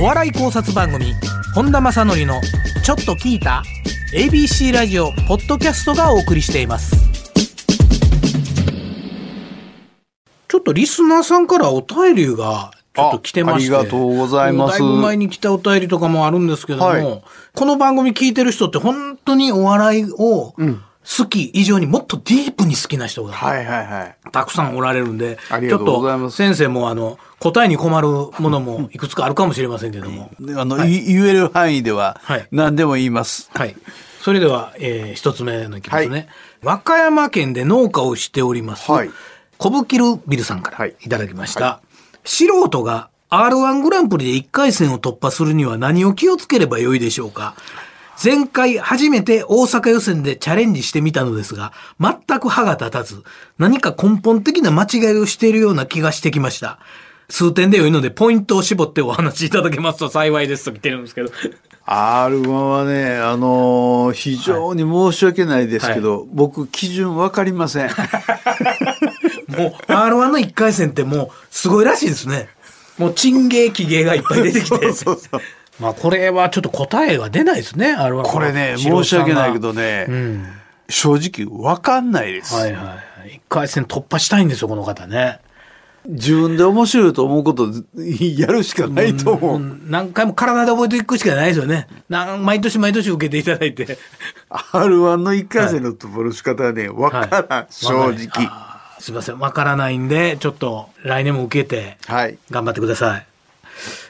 お笑い考察番組本田正則の「ちょっと聞いた?」ABC ラジオポッドキャストがお送りしています。ちょっとリスナーさんからお便りがちょっと来てまして。ありがとうございます。だいぶ前に来たお便りとかもあるんですけども、はい。この番組聞いてる人って本当にお笑いを好き以上にもっとディープに好きな人がはいはいはい。たくさんおられるんで、ありがとうございますちょっと先生もあの、答えに困るものもいくつかあるかもしれませんけども。あの、い言える範囲でははい何でも言います。はい。それでは、えー一つ目のいきますね、和歌山県で農家をしております。はいコブキルビルさんからはいいただきました。素人が R1 グランプリで1回戦を突破するには何を気をつければよいでしょうか？前回初めて大阪予選でチャレンジしてみたのですが、全く歯が立たず、何か根本的な間違いをしているような気がしてきました。数点で良いので、ポイントを絞ってお話しいただけますと幸いですと来てるんですけど。R1 はね、あのー非常に申し訳ないですけど、僕、基準わかりません。もう R1 の1回戦ってもうすごいらしいですね。もう珍芸奇芸がいっぱい出てきて。そうそうまあこれはちょっと答えが出ないですね、R1 これね、素人さんが申し訳ないけどね、うん。正直わかんないです。はいはいはい。1回戦突破したいんですよ、この方ね。自分で面白いと思うことやるしかないと思う。もう何回も体で覚えていくしかないですよね。毎年毎年受けていただいて。R1 の1回戦の突破の仕方はね、わからん、正直。あーすいません。わからないんで、ちょっと来年も受けて、はい。頑張ってください。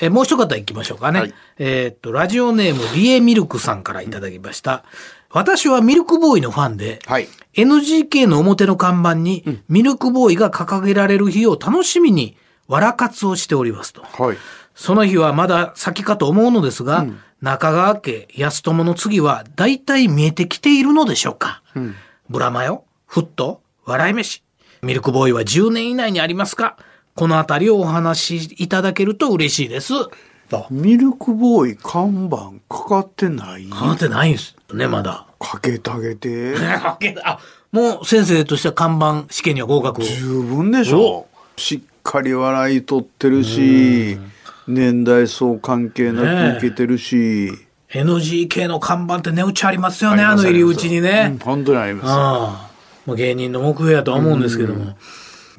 えーもう一方行きましょうかね。はい。えーっと、ラジオネーム、リエミルクさんからいただきました。私はミルクボーイのファンで、はい。NGK の表の看板に、ミルクボーイが掲げられる日を楽しみに、わらかつをしておりますと。はい。その日はまだ先かと思うのですが、中川家安友の次は大体見えてきているのでしょうか、ブラマヨ？フット？笑い飯？ミルクボーイは10年以内にありますか？このあたりをお話しいただけると嬉しいです。と。ミルクボーイ看板かかってない？かってないんですね、まだ。かけてあげて。あ、もう先生としては看板試験には合格。十分でしょしっかり笑い取ってるし、年代層関係なく受けてるし。NGK の看板って値打ちありますよね、あの入り口にうんね。本当にあります。ああ。もう芸人の目標やとは思うんですけども。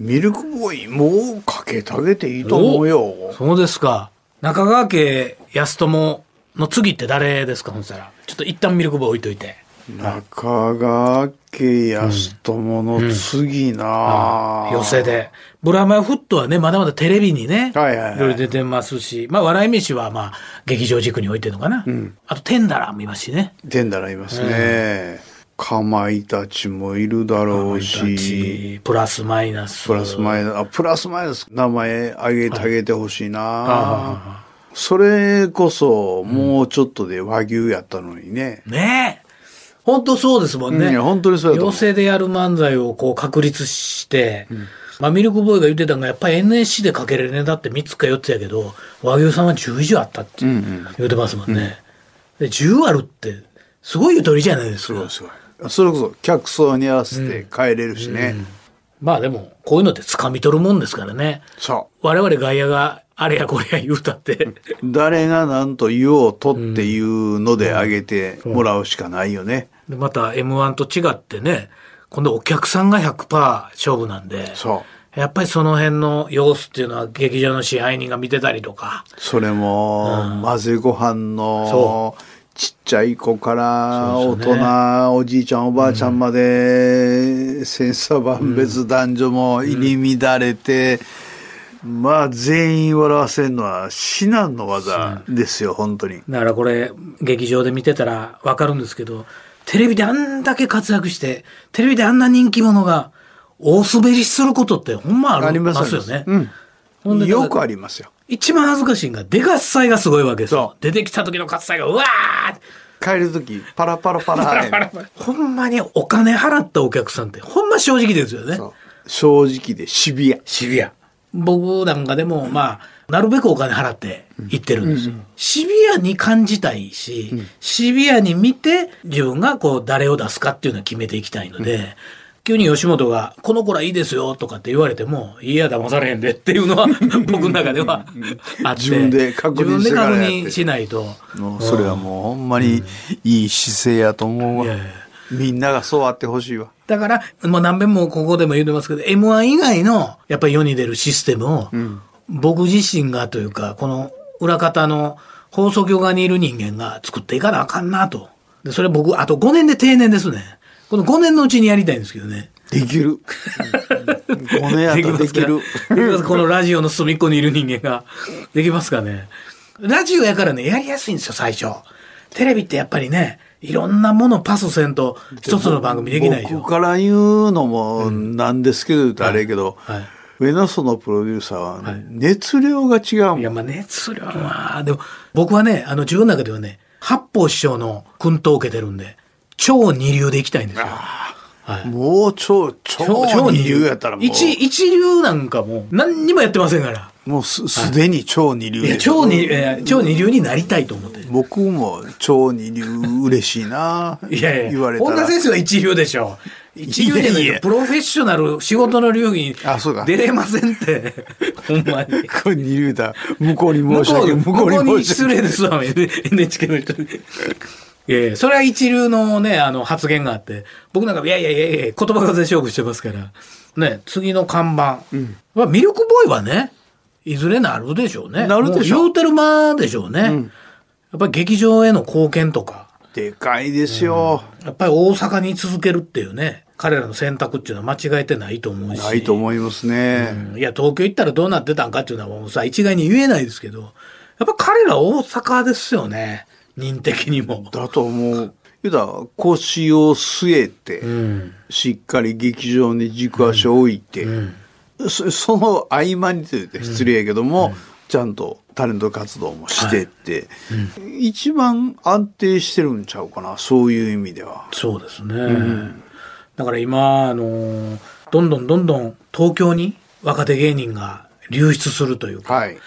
ミルクボーイ、もうかけてあげていいと思うよ。そうですか。中川家安友の次って誰ですか、ほんしたら。ちょっと一旦ミルクボーイ置いといて。中川家康友の次な、寄せで。ブラマヨフットはね、まだまだテレビにね、はいはいはいろいろ出てますし、まあ、笑い飯はまあ、劇場軸に置いてるのかな。あと、テンダラーもいますしね。テンダラいますね。かまいたちもいるだろうし、プラスマイナス。プラスマイナス、あ、プラスマイナス、名前あげてあげてほしいな、それこそ、もうちょっとで和牛やったのにね。ねえ。本当そうですもんね。うん本当にそうやと寄せでやる漫才をこう確立して、まあミルクボーイが言ってたのが、やっぱり NSC でかけれるネタって3つか4つやけど、和牛さんは10以上あったって言ってますもんね。で、10あるって、すごいゆとりじゃないですか。すごいすごい。それこそ客層に合わせて変えれるしね。まあでも、こういうのって掴み取るもんですからね。そ我々外野があれやこれや言うたって。う。誰が何と言おうとっていうのであげてもらうしかないよね。でまた M1 と違ってね、今度お客さんが100%勝負なんで。そう。やっぱりその辺の様子っていうのは劇場の支配人が見てたりとか。それも、混ぜご飯のそ、ちっちゃい子から大そうですね人、おじいちゃんおばあちゃんまで、千差万別男女も入り乱れて、まあ全員笑わせるのは至難の技ですよ、本当に。だからこれ、劇場で見てたらわかるんですけど、テレビであんだけ活躍して、テレビであんな人気者が大滑りすることってほんまありますよね。うん。ほんでよくありますよ。一番恥ずかしいのが、出合祭がすごいわけですよそ。出てきた時の喝采が、うわーって帰る時パラパラパラ。ほんまにお金払ったお客さんって、ほんま正直ですよね。正直でシビア。シビア。僕なんかでも、まあ、なるべくお金払って行ってるんですよ。シビアに感じたいし、シビアに見て、自分がこう、誰を出すかっていうのを決めていきたいので、急に吉本が、この子らいいですよとかって言われても、いや、騙されへんでっていうのは、僕の中ではあって。自分で確認し自分で確認しないと。それはもうほんまにいい姿勢やと思うわいやいや。みんながそうあってほしいわ。だから、もう何遍もここでも言ってますけど、M1 以外の、やっぱり世に出るシステムを、僕自身がというか、この裏方の放送局側にいる人間が作っていかなあかんなと。で、それ僕、あと5年で定年ですね。この5年のうちにやりたいんですけどね。できる。5年やったらできる。このラジオの隅っこにいる人間が。できますかね？ラジオやからね、やりやすいんですよ、最初。テレビってやっぱりね、いろんなものパスせんと一つの番組できないでしょ僕。から言うのもなんですけど、言うとあれやけど、はい上野荘のプロデューサーはね、熱量が違うもんいや、まあ熱量は、でも僕はね、あの自分の中ではね、八方師匠の訓導を受けてるんで、超二流で行きたいんですよ。はい。もう超、超二流やったらもう、一、一流なんかもう何にもやってませんから。もうすすでに超二流いや、でしょ超二、えー超二流になりたいと思ってる。僕も超二流嬉しいな いやいや、言われたら。本田先生は一流でしょ。一流じゃないいやいやとプロフェッショナル仕事の流儀にあそうか出れませんって。ほんまに。これ二流だ。向こうに申し訳ない。向こうに失。礼ですわ、NHK の人に。いやいや、それは一流のね、あの、発言があって、僕なんか、いやいやいやいや、言葉数で勝負してますから、ね、次の看板。まあ、ミルクボーイはね、いずれなるでしょうね。なるでしょう言うてる間でしょうね。やっぱり劇場への貢献とか、でかいですよ。やっぱり大阪に続けるっていうね、彼らの選択っていうのは間違えてないと思うし。ないと思いますね。うんいや、東京行ったらどうなってたんかっていうのはもうさ、一概に言えないですけど、やっぱ彼ら大阪ですよね。人的にも。だと思う。言うたら腰を据えて、うん。しっかり劇場に軸足を置いて、そその合間にと言って失礼やけども、ちゃんとタレント活動もしてって、一番安定してるんちゃうかな、そういう意味では。そうですね。だから今、あのーどんどんどんどん東京に若手芸人が流出するというか、はい。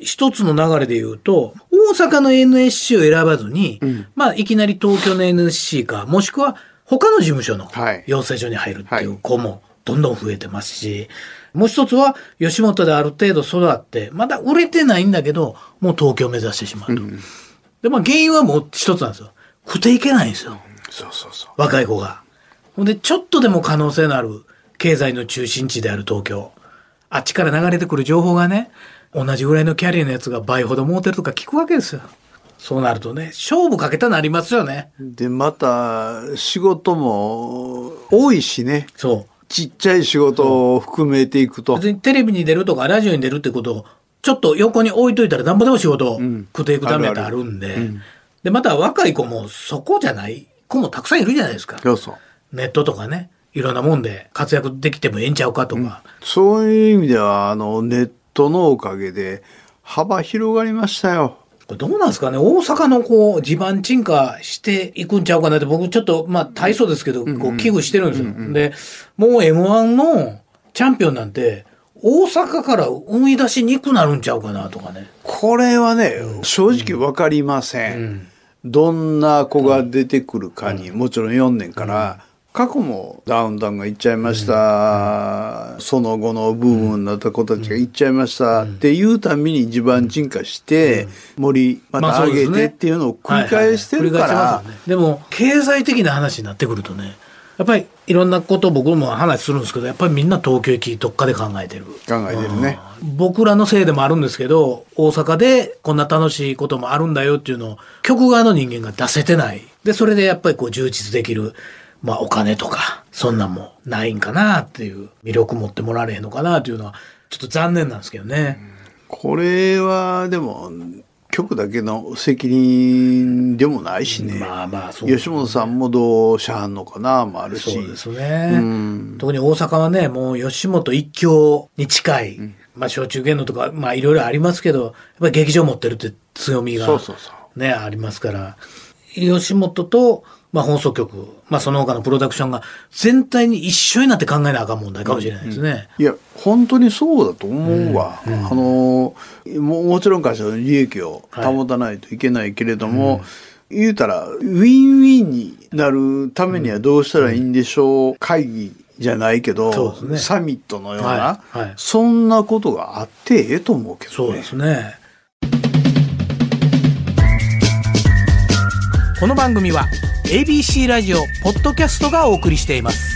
一つの流れで言うと、大阪の NSC を選ばずに、まあ、いきなり東京の NSC か、もしくは他の事務所のはい養成所に入るっていう子もどんどん増えてますし、もう一つは吉本である程度育って、まだ売れてないんだけど、もう東京を目指してしまうと。で、まあ原因はもう一つなんですよ。不ていけないんですよ。そうそうそう。若い子が。ほんで、ちょっとでも可能性のある経済の中心地である東京。あっちから流れてくる情報がね、同じぐらいのキャリアのやつが倍ほど儲てるとか聞くわけですよ。そうなるとね、勝負かけたなりますよね。で、また、仕事も多いしね。そちっちゃい仕事を含めていくう。と。別にテレビに出るとかラジオに出るってことを、ちょっと横に置いといたら何ぼでも仕事を食っていくためってあるんで。で、また若い子もそこじゃない子もたくさんいるじゃないですか。そうそう。ネットとかね、いろんなもんで活躍できてもええんちゃうかとか。そういう意味では、あの、ネットのおかげで幅広がりましたよ。どうなんですかね？大阪のこう、地盤沈下していくんちゃうかなって、僕ちょっと、まあ、体操ですけど、こう、危惧してるんですよ。で、もう M1 のチャンピオンなんて、大阪から生み出しにくくなるんちゃうかなとかね。これはね、正直わかりません。どんな子が出てくるかに、もちろん4年から、過去もダウンタウンが行っちゃいました、その後の部分になった子たちが行っちゃいました、っていうたびに地盤沈下して、森ままあた上げてっていうのを繰り返してるから。でも、経済的な話になってくるとね、やっぱりいろんなこと僕も話するんですけど、やっぱりみんな東京行きどっかで考えてる。考えてるね。僕らのせいでもあるんですけど、大阪でこんな楽しいこともあるんだよっていうのを、局側の人間が出せてない。で、それでやっぱりこう充実できる、まあお金とか、そんなんもないんかなっていう、魅力持ってもらわれへんのかなっていうのは、ちょっと残念なんですけどね。これは、でも、局だけの責任でもないしね。まあまあそうです吉本さんもどうしはんのかなもあるし。そうですね。特に大阪はね、もう吉本一強に近い、まあ小中芸能とか、まあいろいろありますけど、やっぱり劇場持ってるって強みがそうそうそうね、ありますから、吉本と、まあ、放送局、まあ、その他のプロダクションが全体に一緒になって考えなあかん問題かもしれないですね。うん、いや本当にそうだと思うわ。うん。うん、あのももちろん会社の利益を保たないといけないけれども、はい、言うたらウィンウィンになるためにはどうしたらいいんでしょう、会議じゃないけど、ね、サミットのような、はい。はい、そんなことがあってええと思うけどね。そうですね。この番組は ABC ラジオポッドキャストがお送りしています。